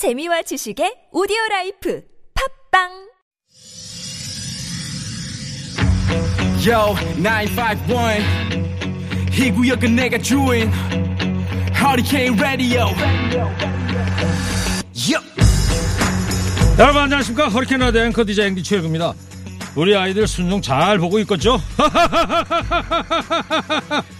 재미와 지식의 오디오 라이프 팟빵 Yo, 951. 이 구역은 내가 주인. Hurricane Radio. Yo. 여러분 안녕하십니까 허리케인 라디오 앵커 DJ 앵디 최일구입니다 우리 아이들 수능 잘 보고 있겠죠?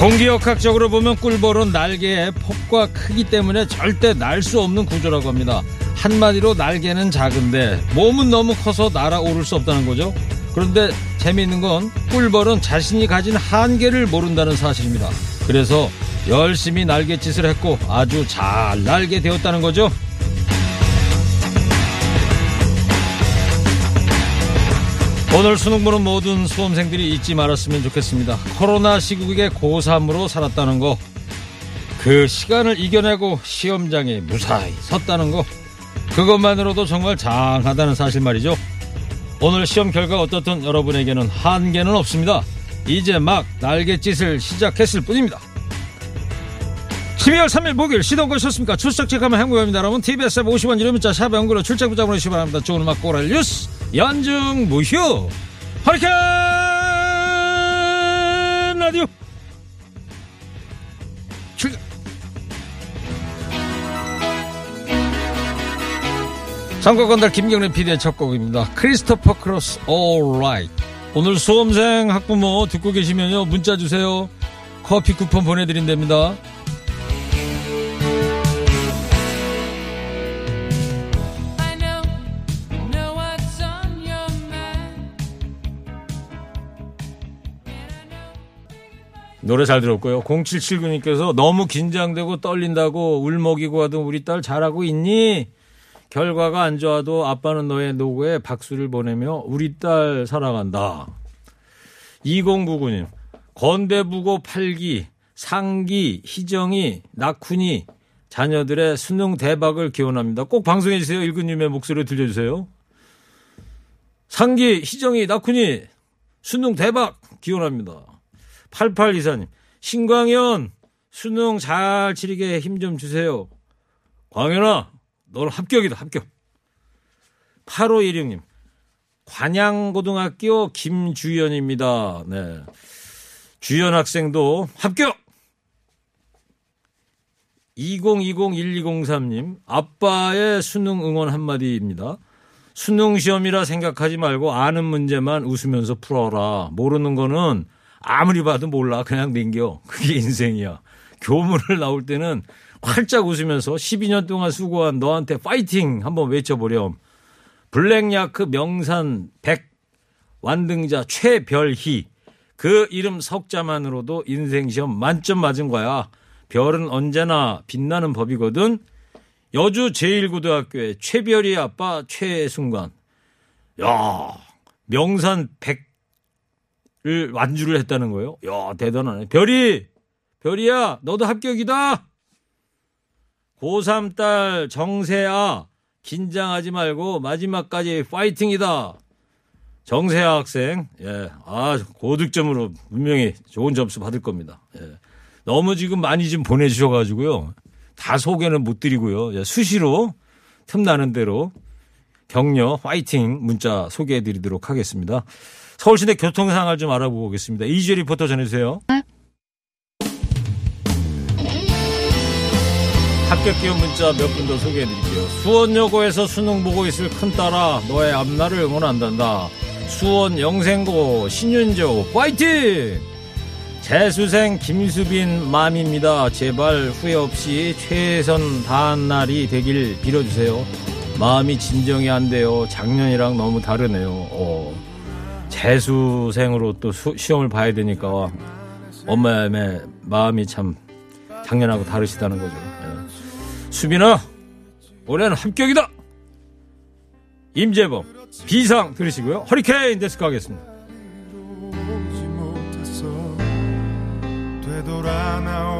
공기역학적으로 보면 꿀벌은 날개의 폭과 크기 때문에 절대 날 수 없는 구조라고 합니다. 한마디로 날개는 작은데 몸은 너무 커서 날아오를 수 없다는 거죠. 그런데 재미있는 건 꿀벌은 자신이 가진 한계를 모른다는 사실입니다. 그래서 열심히 날갯짓을 했고 아주 잘 날게 되었다는 거죠. 오늘 수능 보는 모든 수험생들이 잊지 말았으면 좋겠습니다. 코로나 시국에 고3으로 살았다는 거. 그 시간을 이겨내고 시험장에 무사히 섰다는 거. 그것만으로도 정말 장하다는 사실 말이죠. 오늘 시험 결과 어떻든 여러분에게는 한계는 없습니다. 이제 막 날갯짓을 시작했을 뿐입니다. 12월 3일 목요일 시동 거셨습니까? 출석 체크하면 행복합니다. 여러분 TBS 앱 50원 유료 문자 샵 연구로 출첵 부장으로 시기 바랍니다. 좋은 음악 꼬랄 뉴스 연중 무휴 허리케인 라디오 출격 선곡건달 김경래 PD의 첫 곡입니다. Christopher Cross Ride 오늘 수험생 학부모 듣고 계시면요 문자 주세요. 커피 쿠폰 보내드린답니다. 노래 잘 들었고요. 0779님께서 너무 긴장되고 떨린다고 울먹이고 하던 우리 딸 잘하고 있니? 결과가 안 좋아도 아빠는 너의 노고에 박수를 보내며 우리 딸 사랑한다. 2099님, 건대부고 8기, 상기, 희정이, 낙훈이, 자녀들의 수능 대박을 기원합니다. 꼭 방송해 주세요. 일근님의 목소리 들려주세요. 상기, 희정이, 낙훈이, 수능 대박 기원합니다. 8824님, 신광현, 수능 잘 치르게 힘 좀 주세요. 광현아, 넌 합격이다, 합격. 8516님, 관양고등학교 김주연입니다. 네. 주연 학생도 합격! 2020-1203님, 아빠의 수능 응원 한마디입니다. 수능 시험이라 생각하지 말고 아는 문제만 웃으면서 풀어라. 모르는 거는 아무리 봐도 몰라. 그냥 넘겨. 그게 인생이야. 교문을 나올 때는 활짝 웃으면서 12년 동안 수고한 너한테 파이팅 한번 외쳐보렴. 블랙야크 명산 100 완등자 최별희. 그 이름 석자만으로도 인생시험 만점 맞은 거야. 별은 언제나 빛나는 법이거든. 여주 제1고등학교의 최별희 아빠 최순관. 야, 명산 100 을 완주를 했다는 거예요. 야, 대단하네. 별이, 별이야, 너도 합격이다. 고3 딸 정세아, 긴장하지 말고 마지막까지 파이팅이다. 정세아 학생, 예, 아, 고득점으로 분명히 좋은 점수 받을 겁니다. 예. 너무 지금 많이 좀 보내주셔가지고요. 다 소개는 못 드리고요. 예, 수시로 틈나는 대로 격려, 파이팅 문자 소개해 드리도록 하겠습니다. 서울시내 교통 상황을 좀 알아보고 오겠습니다. 이주혜 리포터 전해주세요. 합격 기원 문자 몇 분 더 소개해 드릴게요. 수원여고에서 수능 보고 있을 큰딸아 너의 앞날을 응원한단다. 수원 영생고 신윤조 파이팅! 재수생 김수빈 맘입니다. 제발 후회 없이 최선 다한 날이 되길 빌어주세요. 마음이 진정이 안 돼요. 작년이랑 너무 다르네요. 어. 재수생으로 또 수- 시험을 봐야 되니까 엄마의 마음이 참 작년하고 다르시다는 거죠. 예. 수빈아, 올해는 합격이다! 임재범, 비상 들으시고요. 허리케인 데스크 하겠습니다. 되돌아 나오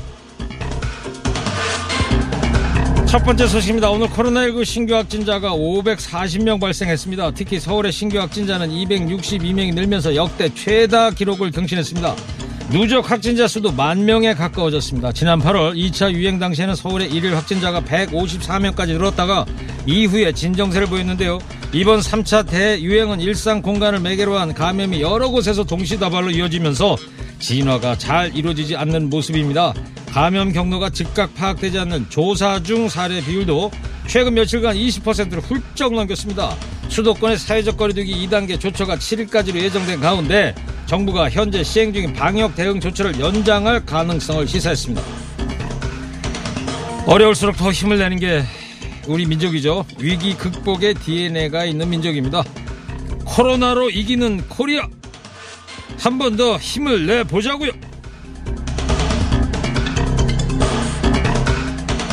첫 번째 소식입니다. 오늘 코로나19 신규 확진자가 540명 발생했습니다. 특히 서울의 신규 확진자는 262명이 늘면서 역대 최다 기록을 경신했습니다. 누적 확진자 수도 만 명에 가까워졌습니다. 지난 8월 2차 유행 당시에는 서울의 일일 확진자가 154명까지 늘었다가 이후에 진정세를 보였는데요. 이번 3차 대유행은 일상 공간을 매개로 한 감염이 여러 곳에서 동시다발로 이어지면서 진화가 잘 이루어지지 않는 모습입니다. 감염 경로가 즉각 파악되지 않는 조사 중 사례 비율도 최근 며칠간 20%를 훌쩍 넘겼습니다. 수도권의 사회적 거리두기 2단계 조처가 7일까지로 예정된 가운데 정부가 현재 시행 중인 방역 대응 조처를 연장할 가능성을 시사했습니다. 어려울수록 더 힘을 내는 게 우리 민족이죠. 위기 극복의 DNA가 있는 민족입니다. 코로나로 이기는 코리아. 한 번 더 힘을 내보자고요.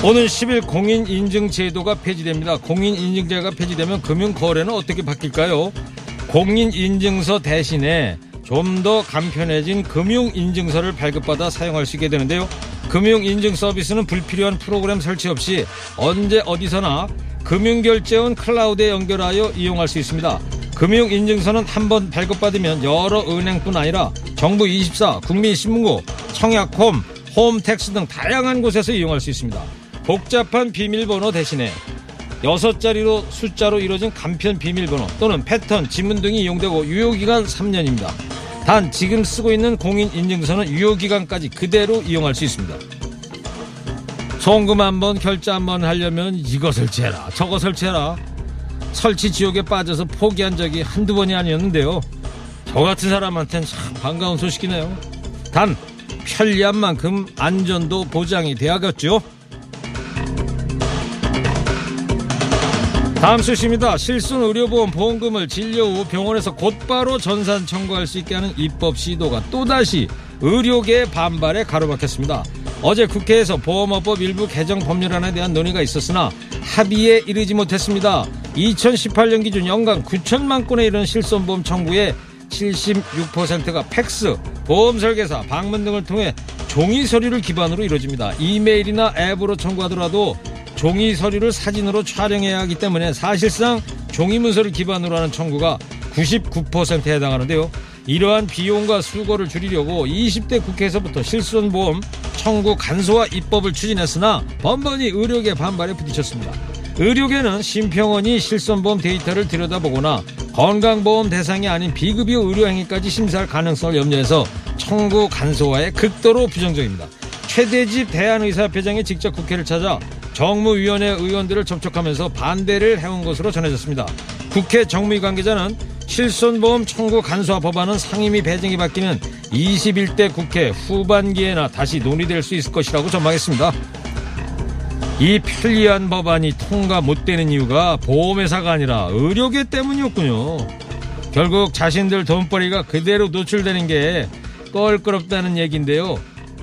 오는 10일 공인인증제도가 폐지됩니다. 공인인증제가 폐지되면 금융거래는 어떻게 바뀔까요? 공인인증서 대신에 좀 더 간편해진 금융인증서를 발급받아 사용할 수 있게 되는데요. 금융인증 서비스는 불필요한 프로그램 설치 없이 언제 어디서나 금융결제원 클라우드에 연결하여 이용할 수 있습니다. 금융인증서는 한 번 발급받으면 여러 은행뿐 아니라 정부24, 국민신문고, 청약홈, 홈택스 등 다양한 곳에서 이용할 수 있습니다. 복잡한 비밀번호 대신에 여섯 자리로 숫자로 이루어진 간편 비밀번호 또는 패턴, 지문 등이 이용되고 유효기간 3년입니다. 단 지금 쓰고 있는 공인인증서는 유효기간까지 그대로 이용할 수 있습니다. 송금 한 번 결제 한 번 하려면 이거 설치해라 저거 설치해라 설치 지옥에 빠져서 포기한 적이 한두 번이 아니었는데요. 저 같은 사람한테는 참 반가운 소식이네요. 단 편리한 만큼 안전도 보장이 돼야겠죠. 다음 소식입니다. 실손 의료보험 보험금을 진료 후 병원에서 곧바로 전산 청구할 수 있게 하는 입법 시도가 또다시 의료계 반발에 가로막혔습니다. 어제 국회에서 보험업법 일부 개정 법률안에 대한 논의가 있었으나 합의에 이르지 못했습니다. 2018년 기준 연간 9천만 건에 이르는 실손보험 청구의 76%가 팩스, 보험 설계사, 방문 등을 통해 종이 서류를 기반으로 이루어집니다. 이메일이나 앱으로 청구하더라도 종이 서류를 사진으로 촬영해야 하기 때문에 사실상 종이 문서를 기반으로 하는 청구가 99%에 해당하는데요. 이러한 비용과 수고를 줄이려고 20대 국회에서부터 실손보험 청구 간소화 입법을 추진했으나 번번이 의료계 반발에 부딪혔습니다. 의료계는 심평원이 실손보험 데이터를 들여다보거나 건강보험 대상이 아닌 비급여 의료행위까지 심사할 가능성을 염려해서 청구 간소화에 극도로 부정적입니다. 최대집 대한의사협회장이 직접 국회를 찾아 정무위원회 의원들을 접촉하면서 반대를 해온 것으로 전해졌습니다. 국회 정무위 관계자는 실손보험 청구 간소화 법안은 상임위 배정이 바뀌는 21대 국회 후반기에나 다시 논의될 수 있을 것이라고 전망했습니다. 이 편리한 법안이 통과 못 되는 이유가 보험회사가 아니라 의료계 때문이었군요. 결국 자신들 돈벌이가 그대로 노출되는 게 껄끄럽다는 얘기인데요.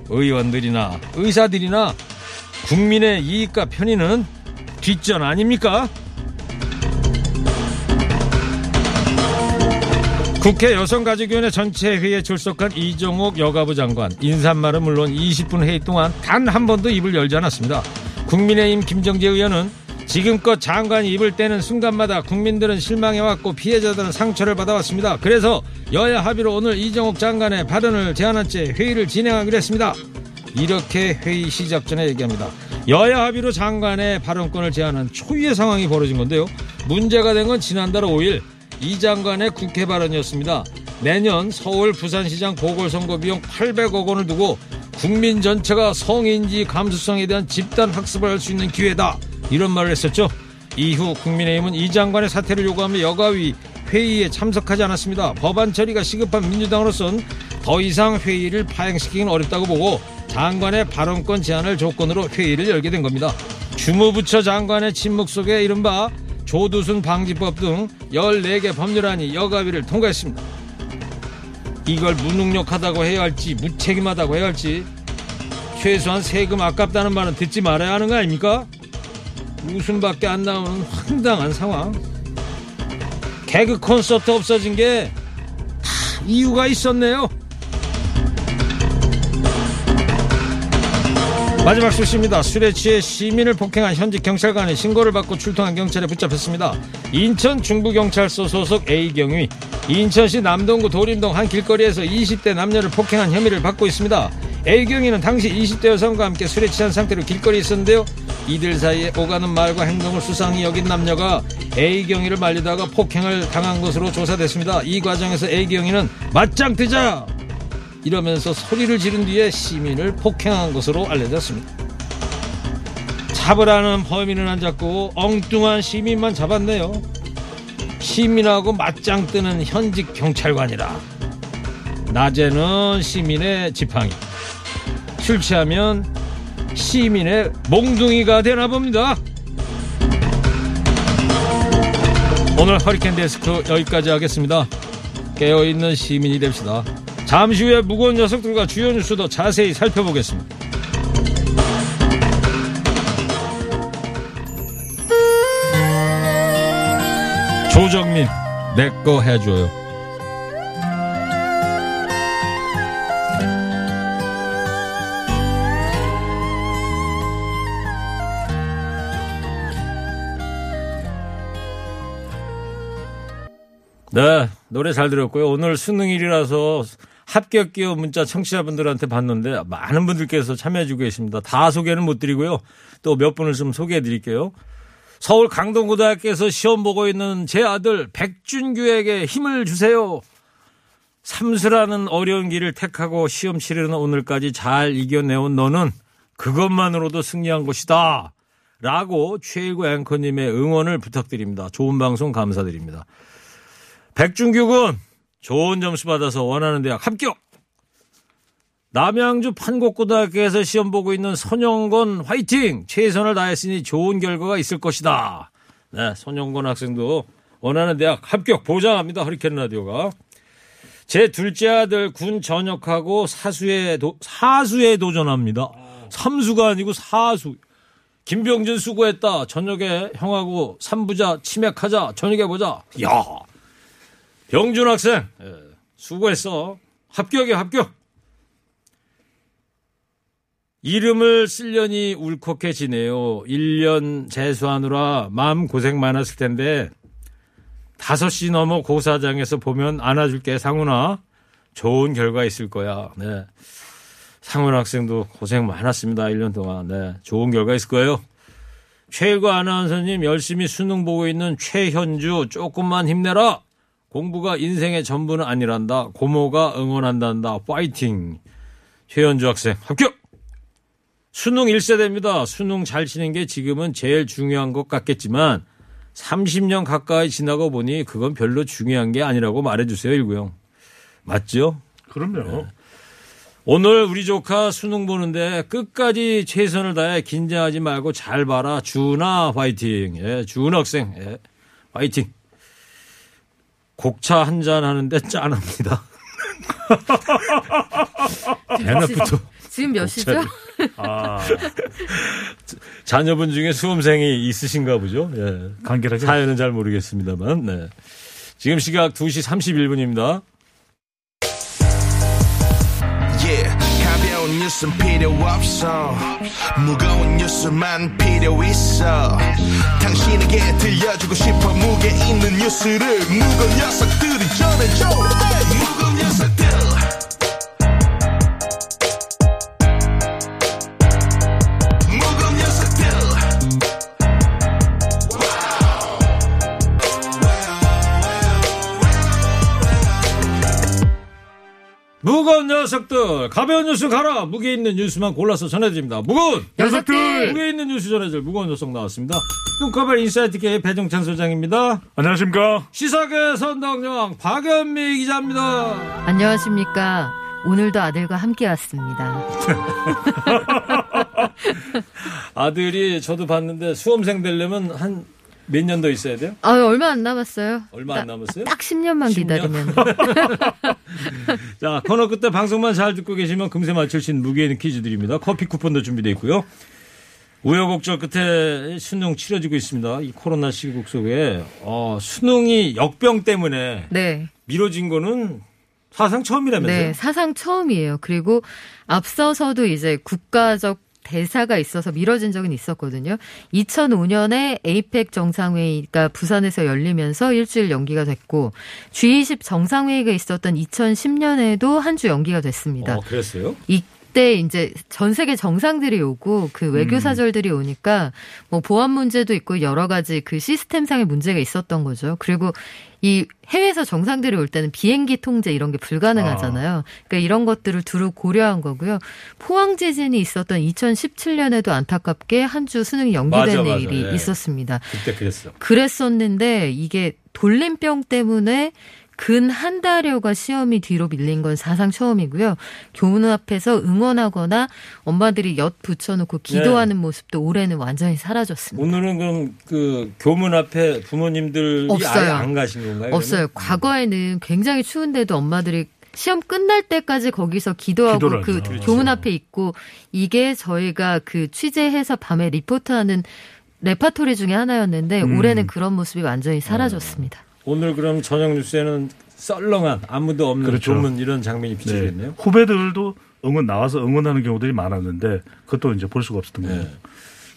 의원들이나 의사들이나 국민의 이익과 편의는 뒷전 아닙니까? 국회 여성가족위원회 전체 회의에 출석한 이종옥 여가부 장관 인사말은 물론 20분 회의 동안 단 한 번도 입을 열지 않았습니다. 국민의힘 김정재 의원은 지금껏 장관이 입을 떼는 순간마다 국민들은 실망해왔고 피해자들은 상처를 받아왔습니다. 그래서 여야 합의로 오늘 이정옥 장관의 발언을 제안한 채 회의를 진행하기로 했습니다. 이렇게 회의 시작 전에 얘기합니다. 여야 합의로 장관의 발언권을 제한한 초유의 상황이 벌어진 건데요. 문제가 된 건 지난달 5일 이 장관의 국회 발언이었습니다. 내년 서울 부산시장 보궐선거 비용 800억 원을 두고 국민 전체가 성인지 감수성에 대한 집단 학습을 할 수 있는 기회다. 이런 말을 했었죠. 이후 국민의힘은 이 장관의 사퇴를 요구하며 여가위 회의에 참석하지 않았습니다. 법안 처리가 시급한 민주당으로선 더 이상 회의를 파행시키긴 어렵다고 보고 장관의 발언권 제한을 조건으로 회의를 열게 된 겁니다. 주무부처 장관의 침묵 속에 이른바 조두순 방지법 등 14개 법률안이 여가위를 통과했습니다. 이걸 무능력하다고 해야 할지 무책임하다고 해야 할지 최소한 세금 아깝다는 말은 듣지 말아야 하는 거 아닙니까? 웃음밖에 안 나오는 황당한 상황. 개그 콘서트 없어진 게다 이유가 있었네요. 마지막 소식입니다. 술에 취해 시민을 폭행한 현직 경찰관의 신고를 받고 출동한 경찰에 붙잡혔습니다. 인천 중부경찰서 소속 A경위 인천시 남동구 도림동 한 길거리에서 20대 남녀를 폭행한 혐의를 받고 있습니다. A경위는 당시 20대 여성과 함께 술에 취한 상태로 길거리에 있었는데요. 이들 사이에 오가는 말과 행동을 수상히 여긴 남녀가 A경위를 말리다가 폭행을 당한 것으로 조사됐습니다. 이 과정에서 A경위는 맞짱 뜨자! 이러면서 소리를 지른 뒤에 시민을 폭행한 것으로 알려졌습니다. 잡으라는 범인은 안 잡고 엉뚱한 시민만 잡았네요. 시민하고 맞짱 뜨는 현직 경찰관이라. 낮에는 시민의 지팡이, 술 취하면 시민의 몽둥이가 되나 봅니다. 오늘 허리케인 데스크 여기까지 하겠습니다. 깨어있는 시민이 됩시다. 잠시 후에 무거운 녀석들과 주요 뉴스도 자세히 살펴보겠습니다. 조정민, 내 거 해줘요. 네, 노래 잘 들었고요. 오늘 수능일이라서 합격 기호 문자 청취자분들한테 봤는데 많은 분들께서 참여해주고 계십니다. 다 소개는 못 드리고요. 또 몇 분을 좀 소개해 드릴게요. 서울 강동고등학교에서 시험 보고 있는 제 아들 백준규에게 힘을 주세요. 삼수라는 어려운 길을 택하고 시험 치르는 오늘까지 잘 이겨내온 너는 그것만으로도 승리한 것이다. 라고 최일구 앵커님의 응원을 부탁드립니다. 좋은 방송 감사드립니다. 백준규 군 좋은 점수 받아서 원하는 대학 합격. 남양주 판곡고등학교에서 시험 보고 있는 손영건 화이팅! 최선을 다했으니 좋은 결과가 있을 것이다. 네, 손영건 학생도 원하는 대학 합격 보장합니다. 허리케인 라디오가. 제 둘째 아들 군 전역하고 사수에 도, 사수에 도전합니다. 삼수가 아니고 사수. 김병준 수고했다. 저녁에 형하고 삼부자 치맥하자. 저녁에 보자. 야 병준 학생 예, 수고했어. 합격이야 합격. 이름을 쓰려니 울컥해지네요. 1년 재수하느라 마음 고생 많았을 텐데 5시 넘어 고사장에서 보면 안아줄게 상훈아. 좋은 결과 있을 거야. 네. 상훈 학생도 고생 많았습니다. 1년 동안. 네. 좋은 결과 있을 거예요. 최일구 아나운서님 열심히 수능 보고 있는 최현주 조금만 힘내라. 공부가 인생의 전부는 아니란다. 고모가 응원한단다. 파이팅. 최현주 학생 합격. 수능 1세대입니다. 수능 잘 치는 게 지금은 제일 중요한 것 같겠지만 30년 가까이 지나고 보니 그건 별로 중요한 게 아니라고 말해주세요. 일구형. 맞죠? 그럼요. 오늘 우리 조카 수능 보는데 끝까지 최선을 다해 긴장하지 말고 잘 봐라. 준아 화이팅. 예, 준 학생. 예, 화이팅. 곡차 한 잔 하는데 짠합니다. 대낮부터 지금 몇 시죠? 아, 자녀분 중에 수험생이 있으신가 보죠. 예. 간결하게. 사연은 잘 모르겠습니다만. 네. 지금 시각 2시 31분입니다. 뉴스는 필요 없어. 무거운 뉴스만 필요 있어. 당신에게 들려주고 싶어 무게 있는 뉴스를 무거운 녀석들이 전해줘. 무거운 무거운 녀석들, 가벼운 뉴스 가라. 무게 있는 뉴스만 골라서 전해드립니다. 무거운 녀석들! 무게 있는 뉴스 전해줄 무거운 녀석 나왔습니다. 뚱커벨 인사이트계의 배종찬 소장입니다. 안녕하십니까. 시사계 선덕령 박연미 기자입니다. 안녕하십니까. 오늘도 아들과 함께 왔습니다. 아들이 저도 봤는데 수험생 되려면 한 몇 년 더 있어야 돼요? 아, 얼마 안 남았어요. 얼마 안 남았어요? 딱 10년만 10년? 기다리면. 자, 코너 끝에 방송만 잘 듣고 계시면 금세 맞출 수 있는 무게 있는 퀴즈 드립니다. 커피 쿠폰도 준비되어 있고요. 우여곡절 끝에 수능 치러지고 있습니다. 이 코로나 시국 속에 어, 수능이 역병 때문에 네. 미뤄진 거는 사상 처음이라면서요? 네, 사상 처음이에요. 그리고 앞서서도 이제 국가적 대사가 있어서 미뤄진 적은 있었거든요. 2005년에 에이펙 정상회의가 부산에서 열리면서 일주일 연기가 됐고 G20 정상회의가 있었던 2010년에도 한 주 연기가 됐습니다. 어, 그랬어요? 이 때 이제 전 세계 정상들이 오고 그 외교 사절들이 오니까 뭐 보안 문제도 있고 여러 가지 그 시스템상의 문제가 있었던 거죠. 그리고 이 해외에서 정상들이 올 때는 비행기 통제 이런 게 불가능하잖아요. 그러니까 이런 것들을 두루 고려한 거고요. 포항 지진이 있었던 2017년에도 안타깝게 한 주 수능이 연기된 맞아, 맞아. 일이 예. 있었습니다. 그때 그랬어. 그랬었는데 이게 돌림병 때문에 근 한 달여가 시험이 뒤로 밀린 건 사상 처음이고요. 교문 앞에서 응원하거나 엄마들이 엿 붙여놓고 기도하는 모습도 올해는 완전히 사라졌습니다. 오늘은 그럼 그 교문 앞에 부모님들이 없어요. 아예 안 가신 건가요? 없어요. 그러면? 과거에는 굉장히 추운데도 엄마들이 시험 끝날 때까지 거기서 기도하고 그 하죠. 그렇죠. 교문 앞에 있고 이게 저희가 그 취재해서 밤에 리포트하는 레파토리 중에 하나였는데 음. 올해는 그런 모습이 완전히 사라졌습니다. 오늘 그럼 저녁 뉴스에는 썰렁한 아무도 없는 그렇죠. 조문 이런 장면이 네. 비치겠네요. 후배들도 응원 나와서 응원하는 경우들이 많았는데 그것도 이제 볼 수가 없었던 거예요. 네.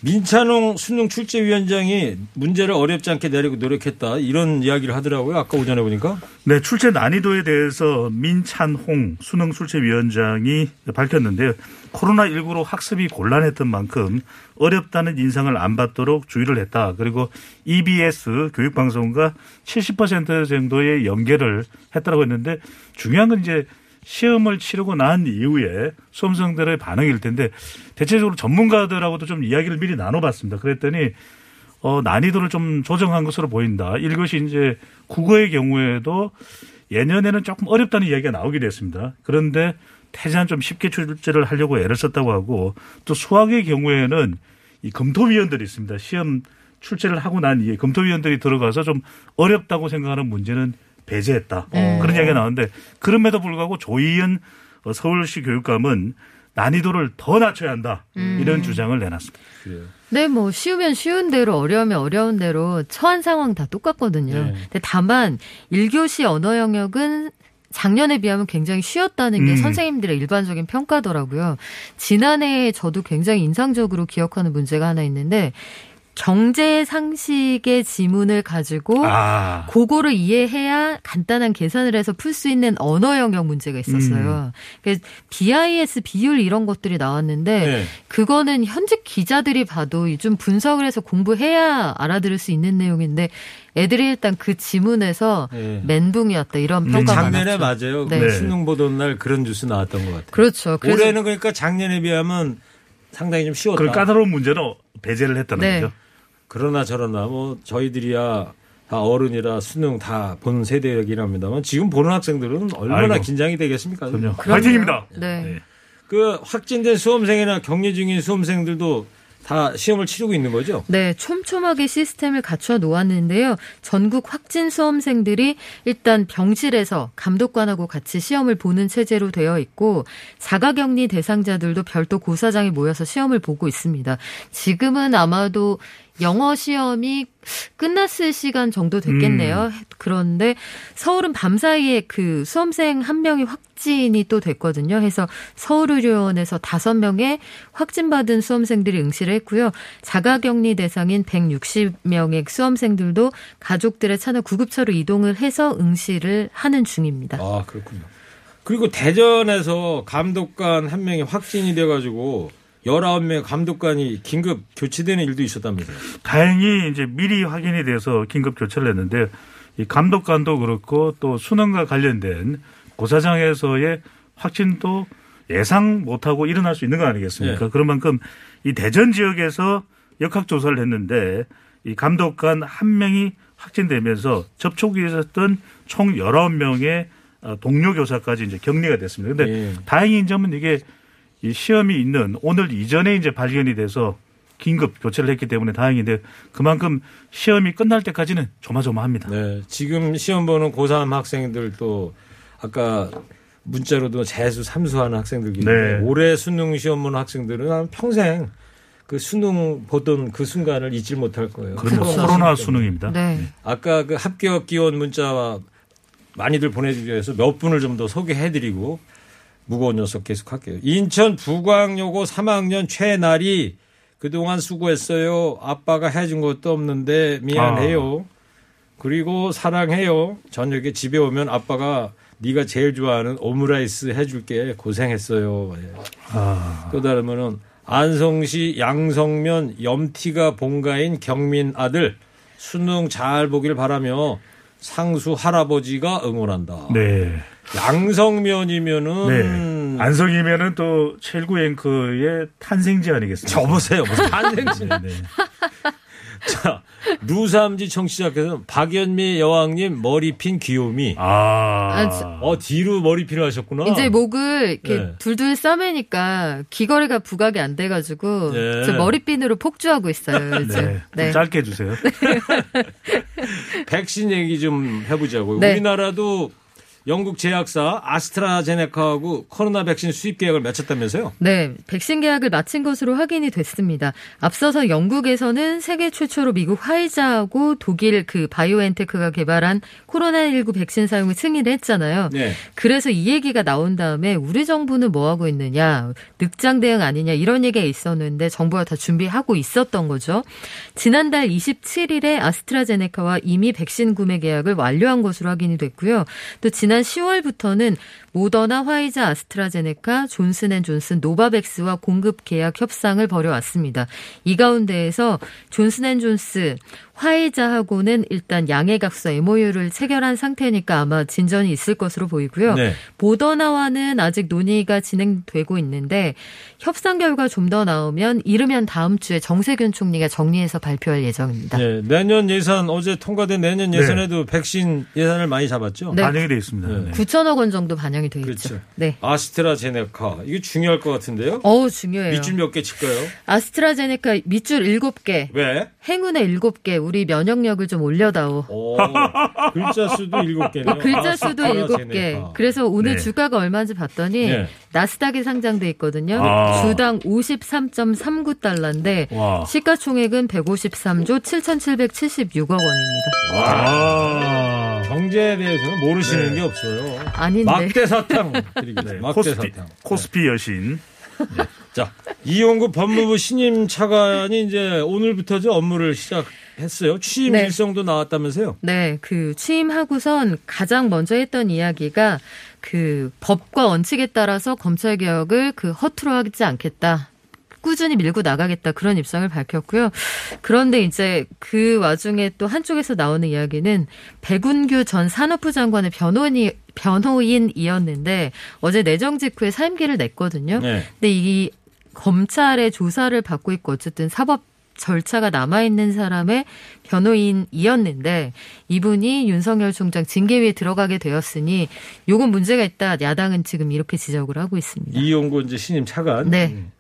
민찬홍 수능 출제위원장이 문제를 어렵지 않게 내리고 노력했다 이런 이야기를 하더라고요. 아까 오전에 보니까. 네, 출제 난이도에 대해서 민찬홍 수능 출제위원장이 밝혔는데요. 코로나19로 학습이 곤란했던 만큼 어렵다는 인상을 안 받도록 주의를 했다. 그리고 EBS 교육방송과 70% 정도의 연계를 했다고 했는데 중요한 건 이제 시험을 치르고 난 이후에 수험생들의 반응일 텐데 대체적으로 전문가들하고도 좀 이야기를 미리 나눠봤습니다. 그랬더니 어, 난이도를 좀 조정한 것으로 보인다. 이것이 이제 국어의 경우에도 예년에는 조금 어렵다는 이야기가 나오기도 했습니다. 그런데 태세한 좀 쉽게 출제를 하려고 애를 썼다고 하고 또 수학의 경우에는 이 검토위원들이 있습니다. 시험 출제를 하고 난 이후에 검토위원들이 들어가서 좀 어렵다고 생각하는 문제는 배제했다. 네. 그런 이야기가 나오는데 그럼에도 불구하고 조희연 어, 서울시 교육감은 난이도를 더 낮춰야 한다. 이런 주장을 내놨습니다. 네, 뭐 쉬우면 쉬운 대로 어려우면 어려운 대로 처한 상황 다 똑같거든요. 네. 근데 다만 1교시 언어 영역은 작년에 비하면 굉장히 쉬웠다는 게 음. 선생님들의 일반적인 평가더라고요. 지난해에 저도 굉장히 인상적으로 기억하는 문제가 하나 있는데 경제 상식의 지문을 가지고 아. 그거를 이해해야 간단한 계산을 해서 풀 수 있는 언어 영역 문제가 있었어요. 그래서 BIS 비율 이런 것들이 나왔는데 네. 그거는 현직 기자들이 봐도 좀 분석을 해서 공부해야 알아들을 수 있는 내용인데 애들이 일단 그 지문에서 네. 멘붕이었다 이런 음, 평가 가 작년에 많았죠. 맞아요. 네. 그 수능 보던 날 그런 뉴스 나왔던 것 같아요. 그렇죠. 올해는 그러니까 작년에 비하면 상당히 좀 쉬웠다. 그런 까다로운 문제는 배제를 했다는 네. 거죠. 그러나 저러나 뭐 저희들이야 다 어른이라 수능 다 본 세대이긴 합니다만 지금 보는 학생들은 얼마나 아이고. 긴장이 되겠습니까? 그럼요. 화이팅입니다. 네. 그 확진된 수험생이나 격리 중인 수험생들도 다 시험을 치르고 있는 거죠? 네, 촘촘하게 시스템을 갖춰 놓았는데요. 전국 확진 수험생들이 일단 병실에서 감독관하고 같이 시험을 보는 체제로 되어 있고 자가 격리 대상자들도 별도 고사장에 모여서 시험을 보고 있습니다. 지금은 아마도 영어 시험이 끝났을 시간 정도 됐겠네요. 그런데 서울은 밤사이에 그 수험생 한 명이 확진이 또 됐거든요. 해서 서울의료원에서 다섯 명의 확진받은 수험생들이 응시를 했고요. 자가격리 대상인 160명의 수험생들도 가족들의 차나 구급차로 이동을 해서 응시를 하는 중입니다. 아 그렇군요. 그리고 대전에서 감독관 한 명이 확진이 돼가지고 19명 감독관이 긴급 교체되는 일도 있었다면서요. 다행히 이제 미리 확인이 돼서 긴급 교체를 했는데 이 감독관도 그렇고 또 수능과 관련된 고사장에서의 확진도 예상 못하고 일어날 수 있는 거 아니겠습니까? 네. 그런 만큼 이 대전 지역에서 역학조사를 했는데 이 감독관 한 명이 확진되면서 접촉이 있었던 총 19명의 어, 동료 교사까지 이제 격리가 됐습니다. 근데 예. 다행인 점은 이게 이 시험이 있는 오늘 이전에 이제 발견이 돼서 긴급 교체를 했기 때문에 다행인데 그만큼 시험이 끝날 때까지는 조마조마합니다. 네, 지금 시험 보는 고3 학생들도 아까 문자로도 재수 삼수하는 학생들 계신데 네. 올해 수능 시험 보는 학생들은 아마 평생 그 수능 보던 그 순간을 잊지 못할 거예요. 그럼 뭐 그렇죠. 코로나 수능입니다. 네. 아까 그 합격 기원 문자 많이들 보내주셔서 몇 분을 좀 더 소개해드리고 무거운 녀석 계속 할게요. 인천 부광여고 3학년 최나리 그동안 수고했어요. 아빠가 해준 것도 없는데 미안해요. 그리고 사랑해요. 저녁에 집에 오면 아빠가 네가 제일 좋아하는 오므라이스 해줄게 고생했어요. 예. 아, 또 다르면은 안성시 양성면 염티가 본가인 경민 아들 수능 잘 보길 바라며 상수 할아버지가 응원한다. 네. 양성면이면은 네. 안성이면은 또 최일구 앵커의 탄생지 아니겠습니까? 저보세요. 무슨 탄생신. 네, 네. 자, 루삼지 청취자께서 박연미 여왕님 머리 핀 귀요미. 아, 아, 저- 어 뒤로 머리 핀을 하셨구나. 이제 목을 이렇게 네. 둘둘 싸매니까 귀걸이가 부각이 안 돼가지고 네. 저 머리핀으로 폭주하고 있어요. 네. 좀 짧게 해주세요. 백신 얘기 좀 해보자고요. 네. 우리나라도 영국 제약사 아스트라제네카하고 코로나 백신 수입 계약을 맺혔다면서요? 네, 백신 계약을 마친 것으로 확인이 됐습니다. 앞서서 영국에서는 세계 최초로 미국 화이자하고 독일 그 바이오엔테크가 개발한 코로나19 백신 사용을 승인을 했잖아요. 네. 그래서 이 얘기가 나온 다음에 우리 정부는 뭐 하고 있느냐, 늑장 대응 아니냐 이런 얘기가 있었는데 정부가 다 준비하고 있었던 거죠. 지난달 27일에 아스트라제네카와 이미 백신 구매 계약을 완료한 것으로 확인이 됐고요. 또 지난 10월부터는 모더나, 화이자, 아스트라제네카, 존슨앤존슨, 노바백스와 공급 계약 협상을 벌여왔습니다. 이 가운데에서 존슨앤존슨, 화이자하고는 일단 양해각서 MOU를 체결한 상태니까 아마 진전이 있을 것으로 보이고요. 네. 모더나와는 아직 논의가 진행되고 있는데 협상 결과 좀 더 나오면 이르면 다음 주에 정세균 총리가 정리해서 발표할 예정입니다. 네. 내년 예산 어제 통과된 내년 네. 예산에도 백신 예산을 많이 잡았죠? 네. 반영이 되어 있습니다. 네. 네. 9천억 원 정도 반영이 되겠죠. 그렇죠. 네. 아스트라제네카 이게 중요할 것 같은데요? 어우, 중요해요. 밑줄 몇 개 칠까요? 아스트라제네카 밑줄 7개, 왜? 행운의 7개, 우리 면역력을 좀 올려다오. 오, 글자 수도 일곱 개네요. 글자 수도 아스트라제네카. 7개. 그래서 오늘 네. 주가가 얼마인지 봤더니 네. 나스닥에 상장돼 있거든요. 아. 주당 53.39달러인데 와. 시가총액은 153조 7,776억 원입니다. 아, 경제에 대해서는 모르시는 네. 게 없어요. 아닌데. 막대 사탕 드리겠습니다. 네. 막대 코스피, 사탕. 코스피 여신. 자, 이용구 법무부 신임 차관이 이제 오늘부터죠 업무를 시작했어요. 취임 네. 일성도 나왔다면서요? 네, 그 취임하고선 가장 먼저 했던 이야기가 그 법과 원칙에 따라서 검찰 개혁을 그 허투루 하지 않겠다. 꾸준히 밀고 나가겠다 그런 입장을 밝혔고요. 그런데 이제 그 와중에 또 한쪽에서 나오는 이야기는 백운규 전 산업부 장관의 변호인이 변호인이었는데 어제 내정 직후에 사임기를 냈거든요. 네. 근데 이 검찰의 조사를 받고 있고 어쨌든 사법 절차가 남아있는 사람의 변호인이었는데 이분이 윤석열 총장 징계위에 들어가게 되었으니 요건 문제가 있다. 야당은 지금 이렇게 지적을 하고 있습니다. 이용구 이제 신임 차관. 네. 음.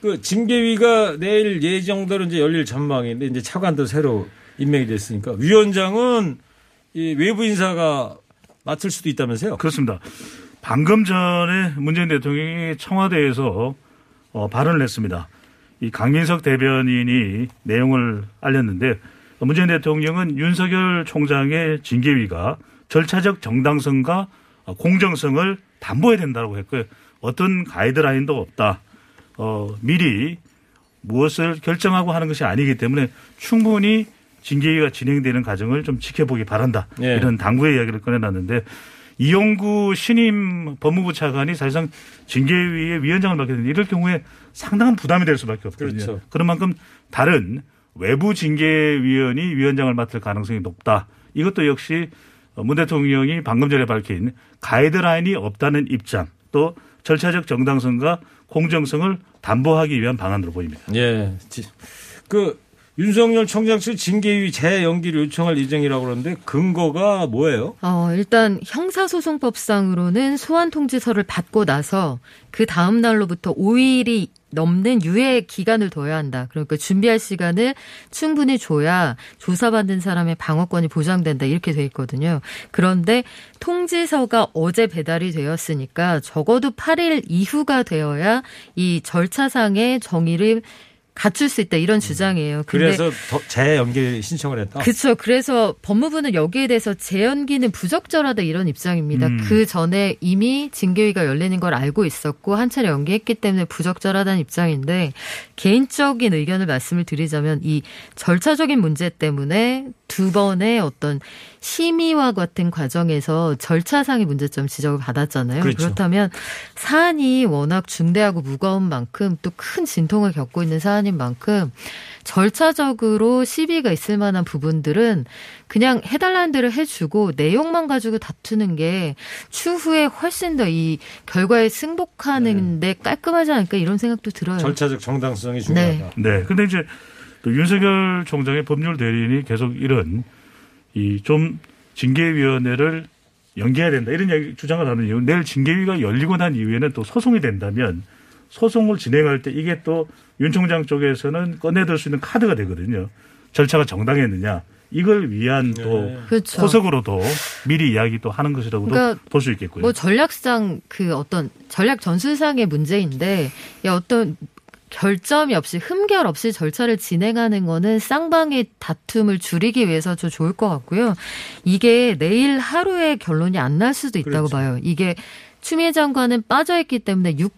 그 징계위가 내일 예정대로 이제 열릴 전망인데 이제 차관도 새로 임명이 됐으니까 위원장은 이 외부 인사가 맡을 수도 있다면서요? 그렇습니다. 방금 전에 문재인 대통령이 청와대에서 어, 발언을 했습니다. 이 강민석 대변인이 내용을 알렸는데 문재인 대통령은 윤석열 총장의 징계위가 절차적 정당성과 어, 공정성을 담보해야 된다고 했고요. 어떤 가이드라인도 없다. 어, 미리 무엇을 결정하고 하는 것이 아니기 때문에 충분히 징계위가 진행되는 과정을 좀 지켜보기 바란다. 예. 이런 당부의 이야기를 꺼내놨는데 이용구 신임 법무부 차관이 사실상 징계위의 위원장을 맡게 되는데 이럴 경우에 상당한 부담이 될 수밖에 없거든요. 그렇죠. 그런 만큼 다른 외부 징계위원이 위원장을 맡을 가능성이 높다. 이것도 역시 문 대통령이 방금 전에 밝힌 가이드라인이 없다는 입장 또 절차적 정당성과 공정성을 담보하기 위한 방안으로 보입니다. 예. 지- 그 윤석열 총장 측 징계위 재연기를 요청할 예정이라고 그러는데 근거가 뭐예요? 어, 일단 형사소송법상으로는 소환 통지서를 받고 나서 그 다음 날로부터 5일이 넘는 유예 기간을 둬야 한다. 그러니까 준비할 시간을 충분히 줘야 조사받는 사람의 방어권이 보장된다. 이렇게 돼 있거든요. 그런데 통지서가 어제 배달이 되었으니까 적어도 8일 이후가 되어야 이 절차상의 정의를 갖출 수 있다. 이런 주장이에요. 근데 그래서 더 재연기 신청을 했다. 그렇죠. 그래서 법무부는 여기에 대해서 재연기는 부적절하다 이런 입장입니다. 음. 그 전에 이미 징계위가 열리는 걸 알고 있었고 한 차례 연기했기 때문에 부적절하다는 입장인데 개인적인 의견을 말씀을 드리자면 이 절차적인 문제 때문에 두 번의 어떤 심의와 같은 과정에서 절차상의 문제점 지적을 받았잖아요. 그렇죠. 그렇다면 사안이 워낙 중대하고 무거운 만큼 또 큰 진통을 겪고 있는 사안인 만큼 절차적으로 시비가 있을 만한 부분들은 그냥 해달라는 대로 해주고 내용만 가지고 다투는 게 추후에 훨씬 더 이 결과에 승복하는데 깔끔하지 않을까 이런 생각도 들어요. 절차적 정당성이 중요하다. 네. 근데 이제 또 윤석열 총장의 법률 대리인이 계속 이런 이 좀 징계위원회를 연기해야 된다 이런 이야기 주장을 하는 이유 내일 징계위가 열리고 난 이후에는 또 소송이 된다면 소송을 진행할 때 이게 또 윤 총장 쪽에서는 꺼내들 수 있는 카드가 되거든요. 절차가 정당했느냐 이걸 위한 또 네. 그렇죠. 포석으로도 미리 이야기 또 하는 것이라고도 그러니까 볼수 있겠고요. 뭐 전략상 그 어떤 전략 전술상의 문제인데 이 어떤 결점이 없이 흠결 없이 절차를 진행하는 거는 쌍방의 다툼을 줄이기 위해서 좀 좋을 것 같고요. 이게 내일 하루에 결론이 안 날 수도 있다고 그렇죠. 봐요. 이게 추미애 장관은 빠져있기 때문에 6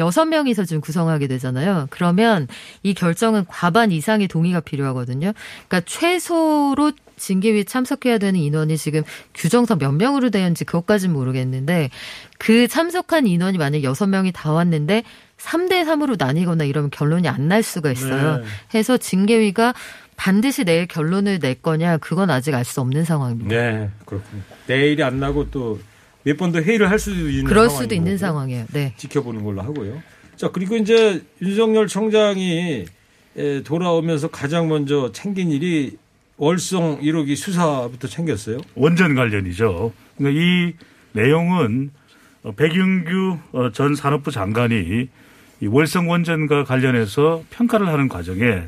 여섯 명이서 지금 구성하게 되잖아요. 그러면 이 결정은 과반 이상의 동의가 필요하거든요. 그러니까 최소로 징계위 참석해야 되는 인원이 지금 규정상 몇 명으로 되는지 그것까지는 모르겠는데 그 참석한 인원이 만약 여섯 명이 다 왔는데 3대 3으로 나뉘거나 이러면 결론이 안 날 수가 있어요. 네. 해서 징계위가 반드시 내일 결론을 낼 거냐 그건 아직 알 수 없는 상황입니다. 네, 그렇군요. 내일이 안 나고 또 몇 번 더 회의를 할 수도 있는 그럴 상황인 수도 있는 거고. 상황이에요. 네. 지켜보는 걸로 하고요. 자, 그리고 이제 윤석열 총장이 에, 돌아오면서 가장 먼저 챙긴 일이 월성 1호기 수사부터 챙겼어요. 원전 관련이죠. 그러니까 이 내용은 어, 백윤규 어, 전 산업부 장관이 이 월성 원전과 관련해서 평가를 하는 과정에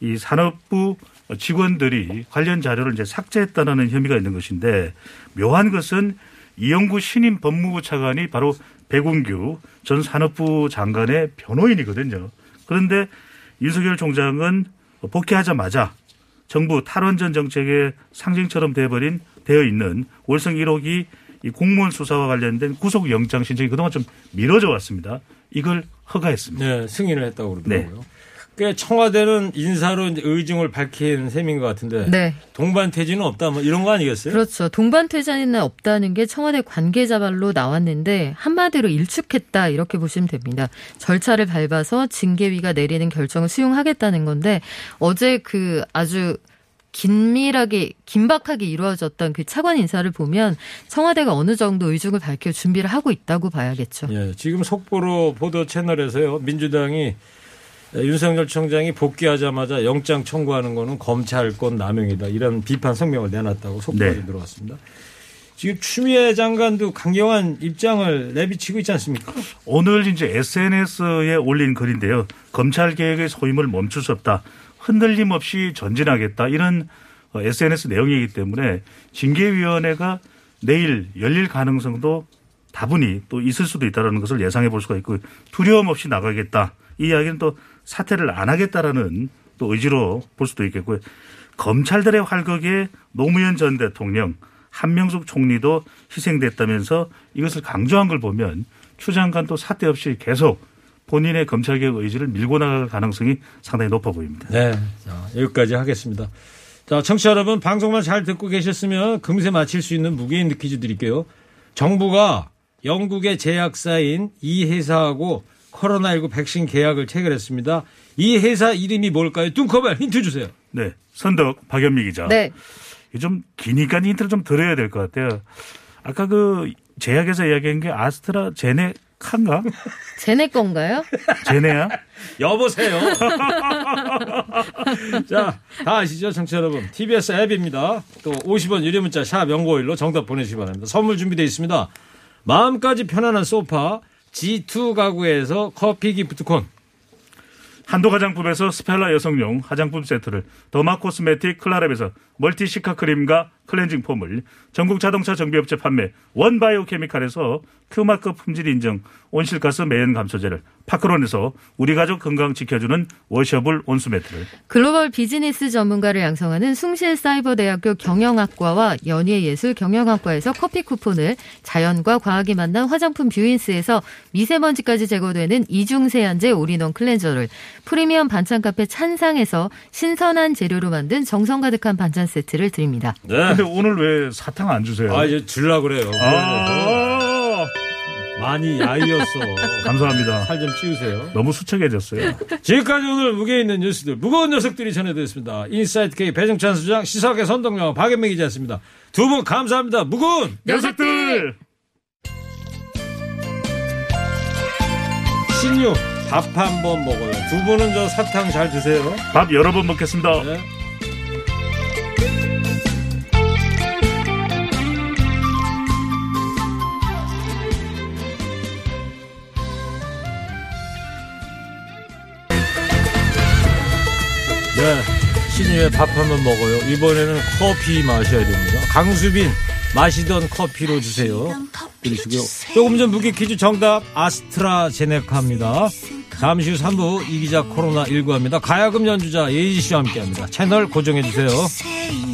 이 산업부 직원들이 관련 자료를 이제 삭제했다는 혐의가 있는 것인데 묘한 것은 이영구 신임 법무부 차관이 바로 백운규 전 산업부 장관의 변호인이거든요. 그런데 윤석열 총장은 복귀하자마자 정부 탈원전 정책의 상징처럼 돼버린 되어 있는 월성 1호기 이 공무원 수사와 관련된 구속 영장 신청이 그동안 좀 미뤄져 왔습니다. 이걸 허가했습니다. 네, 승인을 했다고 그러더라고요. 꽤 청와대는 인사로 의중을 밝힌 셈인 것 같은데 네. 동반 퇴진은 없다 뭐 이런 거 아니겠어요? 그렇죠. 동반 퇴장은 없다는 게 청와대 관계자 발로 나왔는데 한마디로 일축했다 이렇게 보시면 됩니다. 절차를 밟아서 징계위가 내리는 결정을 수용하겠다는 건데 어제 그 아주 긴밀하게 긴박하게 이루어졌던 그 차관 인사를 보면 청와대가 어느 정도 의중을 밝혀 준비를 하고 있다고 봐야겠죠. 예, 지금 속보로 보도 채널에서요 민주당이 윤석열 총장이 복귀하자마자 영장 청구하는 거는 검찰권 남용이다 이런 비판 성명을 내놨다고 속보가 네. 들어왔습니다. 지금 추미애 장관도 강경한 입장을 내비치고 있지 않습니까? 오늘 이제 SNS에 올린 글인데요. 검찰 개혁의 소임을 멈출 수 없다. 흔들림 없이 전진하겠다. 이런 어, SNS 내용이기 때문에 징계위원회가 내일 열릴 가능성도 다분히 또 있을 수도 있다는 것을 예상해 볼 수가 있고 두려움 없이 나가겠다. 이 이야기는 또 사퇴를 안 하겠다라는 또 의지로 볼 수도 있겠고요. 검찰들의 활극에 노무현 전 대통령, 한명숙 총리도 희생됐다면서 이것을 강조한 걸 보면 추 장관 또 사퇴 없이 계속 본인의 검찰개혁 의지를 밀고 나갈 가능성이 상당히 높아 보입니다. 네. 자, 여기까지 하겠습니다. 자, 청취자 여러분, 방송만 잘 듣고 계셨으면 금세 맞힐 수 있는 무게인 퀴즈 드릴게요. 정부가 영국의 제약사인 이 회사하고 코로나19 백신 계약을 체결했습니다. 이 회사 이름이 뭘까요? 뚱커벨 힌트 주세요. 네. 선덕 박연미 기자. 네. 좀 기니까 힌트를 좀 드려야 될 것 같아요. 아까 그 제약에서 이야기한 게 아스트라 제네카인가? 쟤네 건가요? 제네야? 여보세요. 자, 다 아시죠, 청취자 여러분. TBS 앱입니다. 또 50원 유료 문자 샵 영구오일로 정답 보내주시기 바랍니다. 선물 준비되어 있습니다. 마음까지 편안한 소파 G2 가구에서 커피 기프트콘. 한도 화장품에서 스펠라 여성용 화장품 세트를 derma cosmetic 클라랩에서 멀티 시카 크림과 클렌징 폼을 전국 자동차 정비업체 판매 원바이오 케미칼에서 큐마크 품질 인정 온실가스 매연 감소제를 파크론에서 우리 가족 건강 지켜주는 washable 온수 매트를 글로벌 비즈니스 전문가를 양성하는 숭실사이버대학교 경영학과와 연예예술 경영학과에서 커피 쿠폰을 자연과 과학이 만난 화장품 뷰인스에서 미세먼지까지 제거되는 이중세안제 올인원 클렌저를 프리미엄 반찬 카페 찬상에서 신선한 재료로 만든 정성 가득한 반찬 세트를 드립니다. 네. 근데 오늘 왜 사탕 안 주세요? 아, 이제 줄라 그래요. 아, 많이 야위었어. 감사합니다. 살 좀 찌우세요. 너무 수척해졌어요. 지금까지 오늘 무게 있는 뉴스들, 무거운 녀석들이 전해드렸습니다. 인사이트 K 배종찬 소장, 시사학의 선동영, 박연명 기자였습니다. 두 분 감사합니다. 무거운 녀석들! 신유 밥 한 번 먹어요. 두 분은 저 사탕 잘 드세요. 밥 여러 번 먹겠습니다. 네. 네, 신유의 밥 한번 먹어요. 이번에는 커피 마셔야 됩니다. 강수빈 마시던 커피로 주세요. 그러시고요. 조금 전 무게 퀴즈 정답 아스트라제네카입니다. 잠시 후 3부 이기자 코로나19 합니다. 가야금 연주자 예지 씨와 함께 합니다. 채널 고정해 주세요. say